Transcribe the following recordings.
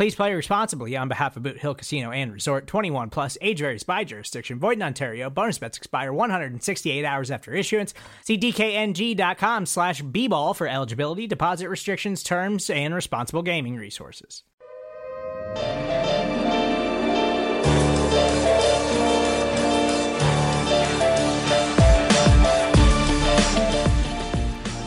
Please play responsibly on behalf of Boot Hill Casino and Resort 21 plus age varies by jurisdiction. Void in Ontario. Bonus bets expire 168 hours after issuance. See DKNG.com slash B ball for eligibility, deposit restrictions, terms, and responsible gaming resources.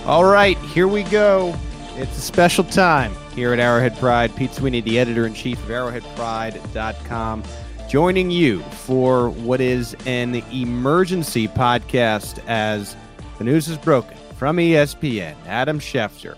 All right, here we go. It's a special time here at Arrowhead Pride. Pete Sweeney, the editor in chief of arrowheadpride.com, joining you for what is an emergency podcast as the news is broken from ESPN. Adam Schefter,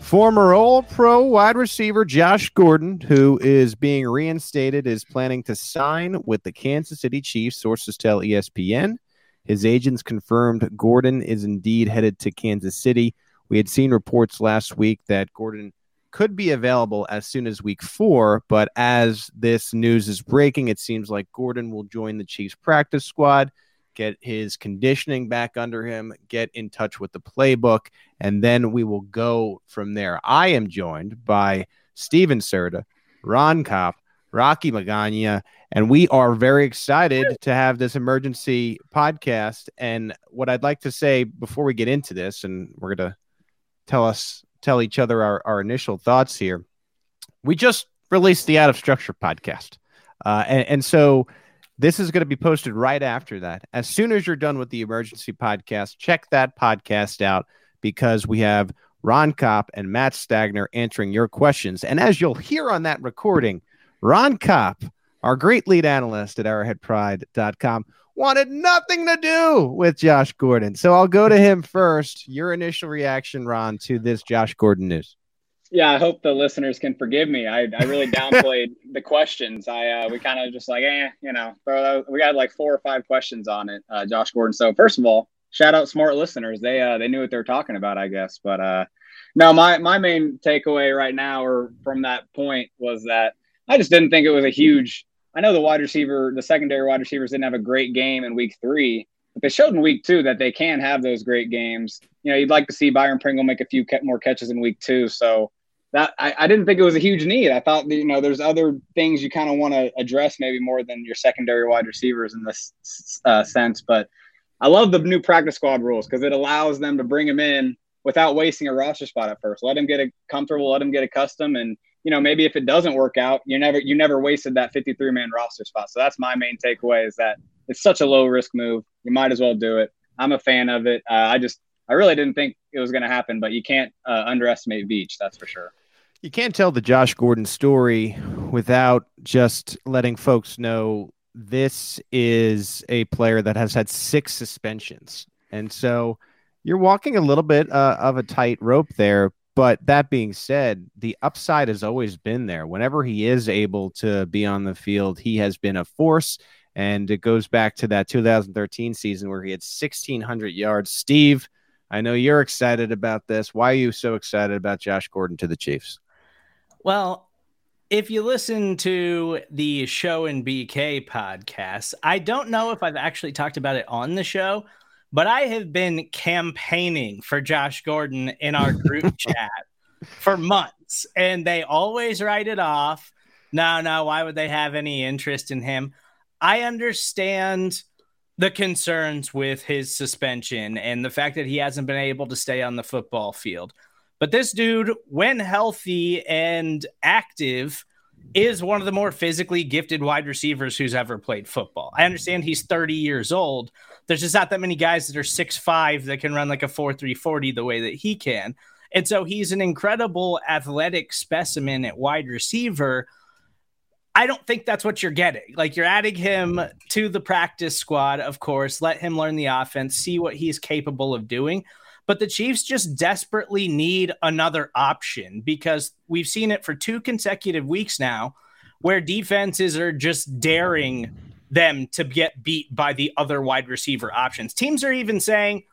former All Pro wide receiver Josh Gordon, who is being reinstated, is planning to sign with the Kansas City Chiefs, sources tell ESPN. His agents confirmed Gordon is indeed headed to Kansas City. We had seen reports last week that Gordon could be available as soon as week four, but as this news is breaking, it seems like Gordon will join the Chiefs practice squad, get his conditioning back under him, get in touch with the playbook, and then we will go from there. I am joined by Stephen Serda, Ron Kopp, Rocky Magana, and we are very excited to have this emergency podcast. And what I'd like to say before we get into this, and we're going to tell us tell each other our, our initial thoughts here. We just released the Out of Structure podcast. Uh, and, and so this is going to be posted right after that. As soon as you're done with the emergency podcast, check that podcast out because we have Ron Kopp and Matt Stagner answering your questions. And as you'll hear on that recording, Ron Kopp, our great lead analyst at arrowheadpride.com, wanted nothing to do with Josh Gordon. So I'll go to him first. Your initial reaction, Ron, to this Josh Gordon news. Yeah, I hope the listeners can forgive me. I, I really downplayed the questions. I uh, we kind of just like, eh, you know, we got like four or five questions on it, uh, Josh Gordon. So first of all, shout out smart listeners. They uh, they knew what they were talking about, I guess. But uh, no, my my main takeaway right now, or from that point, was that I just didn't think it was a huge. I know the wide receiver, the secondary wide receivers didn't have a great game in week three, but they showed in week two that they can have those great games. You know, you'd like to see Byron Pringle make a few more catches in week two. So that I, I didn't think it was a huge need. I thought, you know, there's other things you kind of want to address maybe more than your secondary wide receivers in this uh, sense. But I love the new practice squad rules because it allows them to bring him in without wasting a roster spot at first. Let him get a comfortable, let him get accustomed, and you know maybe if it doesn't work out, you never you never wasted that 53 man roster spot. So that's my main takeaway is that it's such a low risk move. You might as well do it. I'm a fan of it. Uh, I just I really didn't think it was going to happen, but you can't uh, underestimate Veach. That's for sure. You can't tell the Josh Gordon story without just letting folks know this is a player that has had six suspensions. And so you're walking a little bit uh, of a tight rope there. But that being said, the upside has always been there. Whenever he is able to be on the field, he has been a force. And it goes back to that 2013 season where he had 1,600 yards. Steve, I know you're excited about this. Why are you so excited about Josh Gordon to the Chiefs? Well, if you listen to the Show and BK podcast, I don't know if I've actually talked about it on the show, but I have been campaigning for Josh Gordon in our group chat for months, and they always write it off. No, no, why would they have any interest in him? I understand the concerns with his suspension and the fact that he hasn't been able to stay on the football field. But this dude, when healthy and active, is one of the more physically gifted wide receivers who's ever played football. I understand he's 30 years old, There's just not that many guys that are six five that can run like a four three forty the way that he can. And so he's an incredible athletic specimen at wide receiver. I don't think that's what you're getting. Like you're adding him to the practice squad, of course, let him learn the offense, see what he's capable of doing. But the Chiefs just desperately need another option because we've seen it for two consecutive weeks now where defenses are just daring them to get beat by the other wide receiver options. Teams are even saying,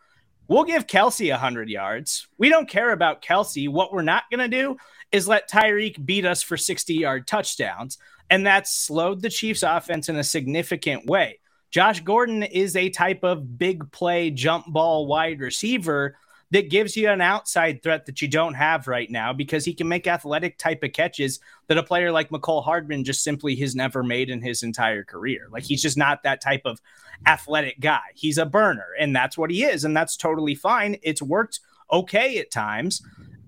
we'll give Kelce 100 yards. We don't care about Kelce. What we're not going to do is let Tyreek beat us for 60 yard touchdowns. And that's slowed the Chiefs' offense in a significant way. Josh Gordon is a type of big play jump ball wide receiver that gives you an outside threat that you don't have right now because he can make athletic type of catches that a player like Mecole Hardman just simply has never made in his entire career. Like he's just not that type of athletic guy. He's a burner, and that's what he is, and that's totally fine. It's worked okay at times.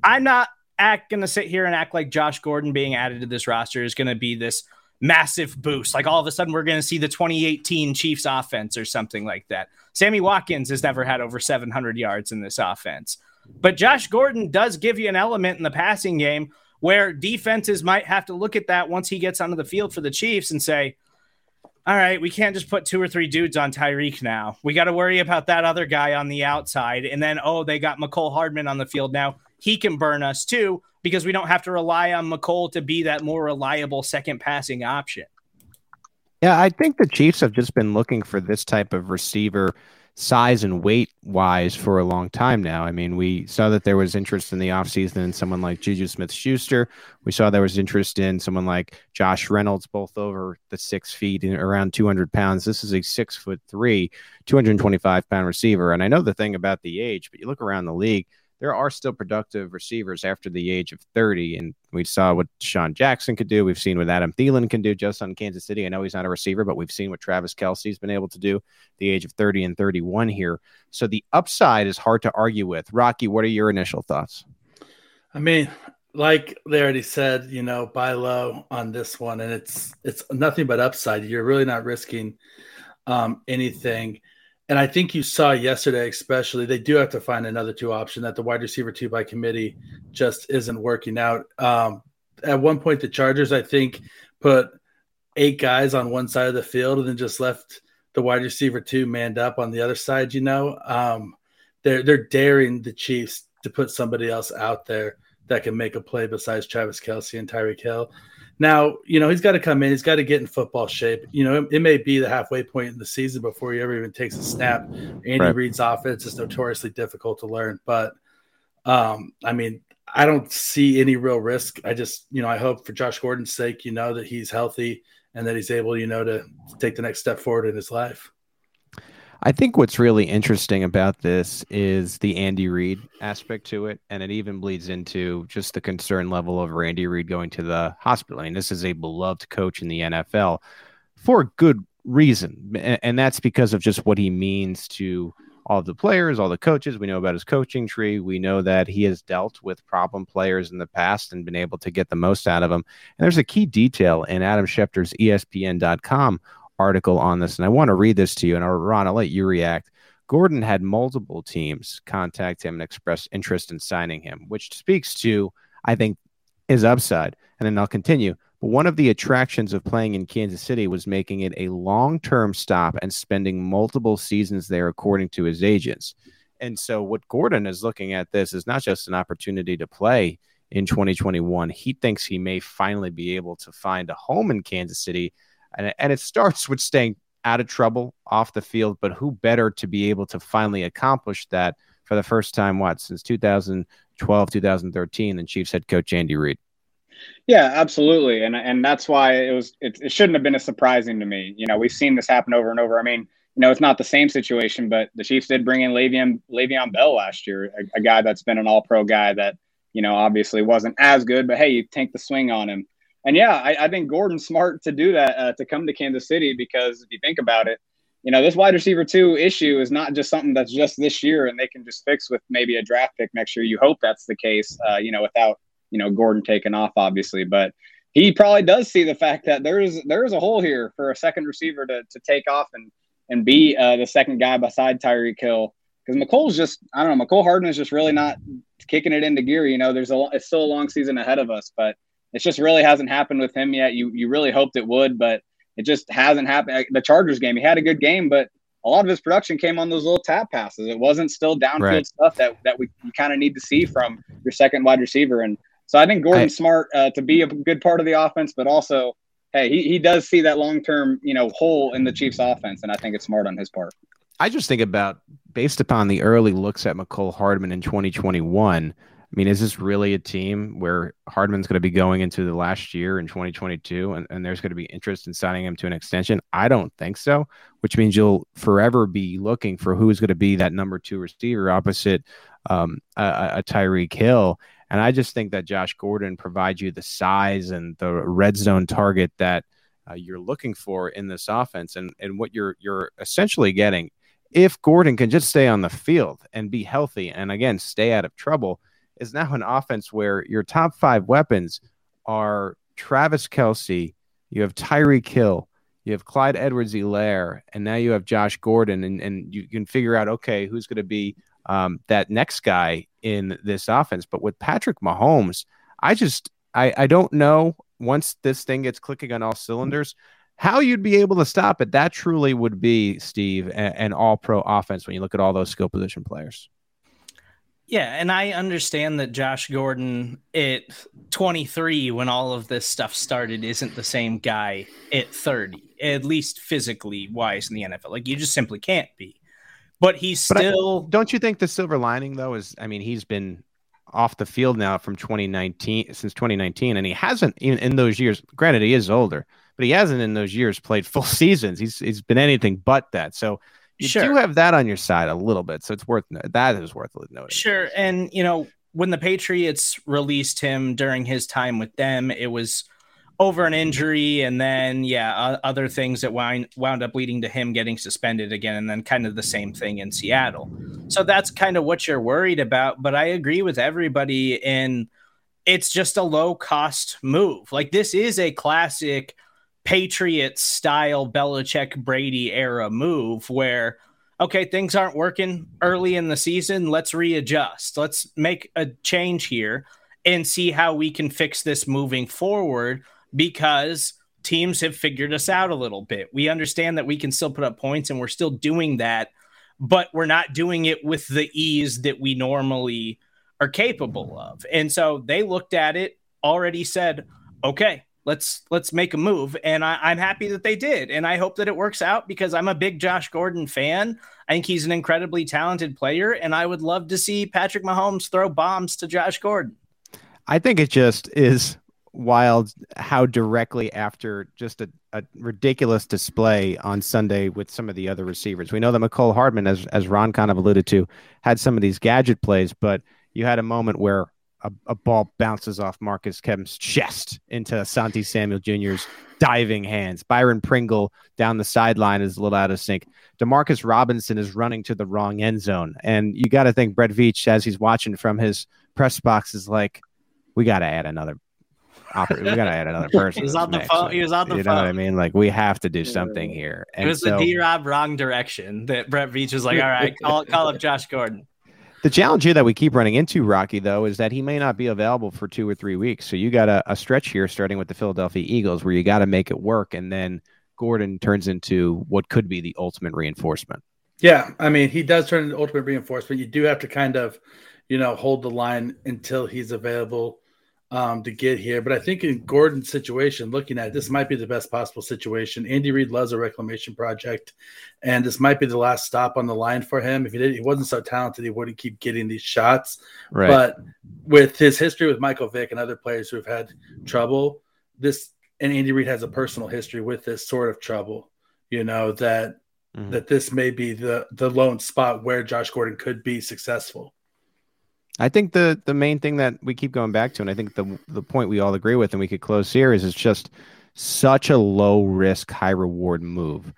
I'm not act to sit here and act like Josh Gordon being added to this roster is to be this massive boost. Like all of a sudden, we're going to see the 2018 Chiefs offense or something like that. Sammy Watkins has never had over 700 yards in this offense. But Josh Gordon does give you an element in the passing game where defenses might have to look at that once he gets onto the field for the Chiefs and say, all right, we can't just put two or three dudes on Tyreek now. We got to worry about that other guy on the outside. And then, oh, they got Mecole Hardman on the field now. He can burn us too because we don't have to rely on Mecole to be that more reliable second passing option. Yeah, I think the Chiefs have just been looking for this type of receiver size and weight wise for a long time now. I mean, we saw that there was interest in the offseason in someone like Juju Smith Schuster. We saw there was interest in someone like Josh Reynolds, both over the six feet and around 200 pounds. This is a six foot three, 225 pound receiver. And I know the thing about the age, but you look around the league, there are still productive receivers after the age of 30. And we saw what Sean Jackson could do. We've seen what Adam Thielen can do just on Kansas City. I know he's not a receiver, but we've seen what Travis Kelce's been able to do the age of 30 and 31 here. So the upside is hard to argue with. Rocky, what are your initial thoughts? I mean, like they already said, you know, buy low on this one, and it's it's nothing but upside. You're really not risking um, anything. And I think you saw yesterday, especially, they do have to find another two option that the wide receiver two by committee just isn't working out. Um, at one point, the Chargers, I think, put eight guys on one side of the field and then just left the wide receiver two manned up on the other side. You know, um, they're they're daring the Chiefs to put somebody else out there that can make a play besides Travis Kelce and Tyreek Hill. Now, you know, he's got to come in. He's got to get in football shape. You know, it, it, may be the halfway point in the season before he ever even takes a snap. Andy right. Reid's offense is notoriously difficult to learn. But, um, I mean, I don't see any real risk. I just, you know, I hope for Josh Gordon's sake, you know, that he's healthy and that he's able, you know, to take the next step forward in his life. I think what's really interesting about this is the Andy Reid aspect to it, and it even bleeds into just the concern level of Andy Reid going to the hospital. I mean, this is a beloved coach in the NFL for good reason, and that's because of just what he means to all the players, all the coaches. We know about his coaching tree. We know that he has dealt with problem players in the past and been able to get the most out of them. And there's a key detail in Adam Schefter's ESPN.com article on this, and I want to read this to you. And Ron, I'll let you react. Gordon had multiple teams contact him and express interest in signing him, which speaks to, I think, his upside. And then I'll continue. But one of the attractions of playing in Kansas City was making it a long term stop and spending multiple seasons there, according to his agents. And so, what Gordon is looking at this is not just an opportunity to play in 2021. He thinks he may finally be able to find a home in Kansas City and, and it starts with staying out of trouble off the field. But who better to be able to finally accomplish that for the first time, what, since 2012, 2013, than Chiefs head coach Andy Reid? Yeah, absolutely, and and that's why it was. It, it shouldn't have been as surprising to me. You know, we've seen this happen over and over. I mean, you know, it's not the same situation, but the Chiefs did bring in Le'Veon Le'Veon Bell last year, a, a guy that's been an All Pro guy that you know obviously wasn't as good, but hey, you take the swing on him. And yeah, I, I think Gordon's smart to do that uh, to come to Kansas City because if you think about it, you know, this wide receiver two issue is not just something that's just this year and they can just fix with maybe a draft pick next year. You hope that's the case, uh, you know, without, you know, Gordon taking off, obviously. But he probably does see the fact that there is there is a hole here for a second receiver to, to take off and and be uh, the second guy beside Tyreek Hill. Because Mecole's just, I don't know, Mecole Hardman is just really not kicking it into gear. You know, there's a, it's still a long season ahead of us, but it just really hasn't happened with him yet. You, you really hoped it would, but it just hasn't happened. The Chargers game, he had a good game, but a lot of his production came on those little tap passes. It wasn't still downfield right. stuff that that we kind of need to see from your second wide receiver. And so I think Gordon's I, smart uh, to be a good part of the offense, but also, hey, he, he does see that long term you know hole in the Chiefs' offense, and I think it's smart on his part. I just think about based upon the early looks at Mecole Hardman in 2021 I mean, is this really a team where Hardman's going to be going into the last year in 2022 and, and there's going to be interest in signing him to an extension? I don't think so, which means you'll forever be looking for who's going to be that number two receiver opposite um, a, a Tyreek Hill. And I just think that Josh Gordon provides you the size and the red zone target that uh, you're looking for in this offense. And, and what you're, you're essentially getting if Gordon can just stay on the field and be healthy and again, stay out of trouble – is now an offense where your top five weapons are Travis Kelce, you have Tyreek Hill, you have Clyde Edwards Helaire, and now you have Josh Gordon, and, and you can figure out, okay, who's going to be um, that next guy in this offense. But with Patrick Mahomes, I just, I, I don't know once this thing gets clicking on all cylinders, how you'd be able to stop it. That truly would be, Steve, an, an all pro offense when you look at all those skill position players. Yeah, and I understand that Josh Gordon at 23 when all of this stuff started isn't the same guy at 30, at least physically wise in the NFL. Like you just simply can't be. But he's but still I, Don't you think the silver lining though is I mean, he's been off the field now from 2019 since 2019 and he hasn't even in those years. Granted he is older, but he hasn't in those years played full seasons. He's he's been anything but that. So you sure. do have that on your side a little bit, so it's worth that is worth noting. Sure, and you know when the Patriots released him during his time with them, it was over an injury, and then yeah, uh, other things that wound wound up leading to him getting suspended again, and then kind of the same thing in Seattle. So that's kind of what you're worried about. But I agree with everybody in it's just a low cost move. Like this is a classic Patriots style Belichick Brady era move where, okay, things aren't working early in the season. Let's readjust. Let's make a change here and see how we can fix this moving forward because teams have figured us out a little bit. We understand that we can still put up points and we're still doing that, but we're not doing it with the ease that we normally are capable of. And so they looked at it, already said, okay, let's let's make a move. And I, am happy that they did. And i hope that it works out because i'm a big josh gordon fan. I think he's an incredibly talented player. And i would love to see patrick mahomes throw bombs to josh gordon. I think it just is wild how directly after just a, a ridiculous display on sunday with some of the other receivers. We know that mecole hardman as, as ron kind of alluded to had some of these gadget plays but you had a moment where a, a, ball bounces off Marcus Kemp's chest into Asante Samuel Jr.'s diving hands. Byron Pringle down the sideline is a little out of sync. Demarcus Robinson is running to the wrong end zone. And you got to think Brett Veach, as he's watching from his press box, is like, we got to add another. Oper- we got to add another person. he was on the phone. He was on the you phone. know what I mean? Like we have to do something here. And it was so, the D Rob wrong direction that Brett Veach was like, all right, call, call up Josh Gordon. The challenge here that we keep running into, Rocky, though, is that he may not be available for two or three weeks. So you got a, a stretch here starting with the Philadelphia Eagles where you got to make it work. And then Gordon turns into what could be the ultimate reinforcement. Yeah. I mean, he does turn into ultimate reinforcement. You do have to kind of, you know, hold the line until he's available um, to get here. But I think in Gordon's situation, looking at it, this might be the best possible situation. Andy Reid loves a reclamation project, and this might be the last stop on the line for him. If he didn't, he wasn't so talented, he wouldn't keep getting these shots. Right. But with his history with Michael Vick and other players who have had trouble, this and Andy Reid has a personal history with this sort of trouble. You know that mm-hmm. that this may be the the lone spot where Josh Gordon could be successful. I think the the main thing that we keep going back to, and I think the the point we all agree with, and we could close here is it's just such a low risk, high reward move.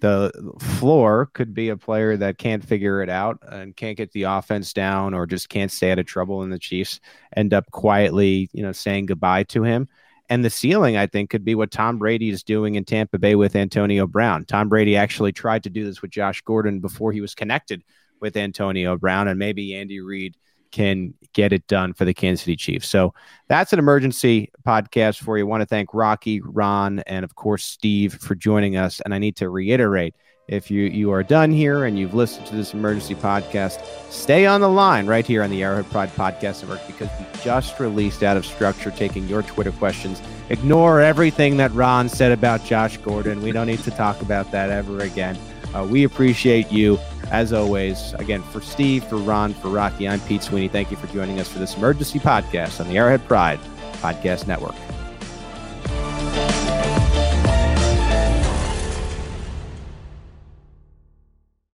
The floor could be a player that can't figure it out and can't get the offense down, or just can't stay out of trouble, and the Chiefs end up quietly, you know, saying goodbye to him. and the ceiling, I think, could be what Tom Brady is doing in Tampa Bay with Antonio Brown. Tom Brady actually tried to do this with Josh Gordon before he was connected with Antonio Brown, and maybe Andy Reid can get it done for the Kansas City Chiefs. So that's an emergency podcast for you. I want to thank Rocky, Ron, and of course Steve for joining us. And I need to reiterate if you you are done here and you've listened to this emergency podcast, stay on the line right here on the Arrowhead Pride Podcast Network because we just released out of structure taking your Twitter questions. Ignore everything that Ron said about Josh Gordon. We don't need to talk about that ever again. Uh, we appreciate you as always. Again, for Steve, for Ron, for Rocky, I'm Pete Sweeney. Thank you for joining us for this emergency podcast on the Arrowhead Pride Podcast Network.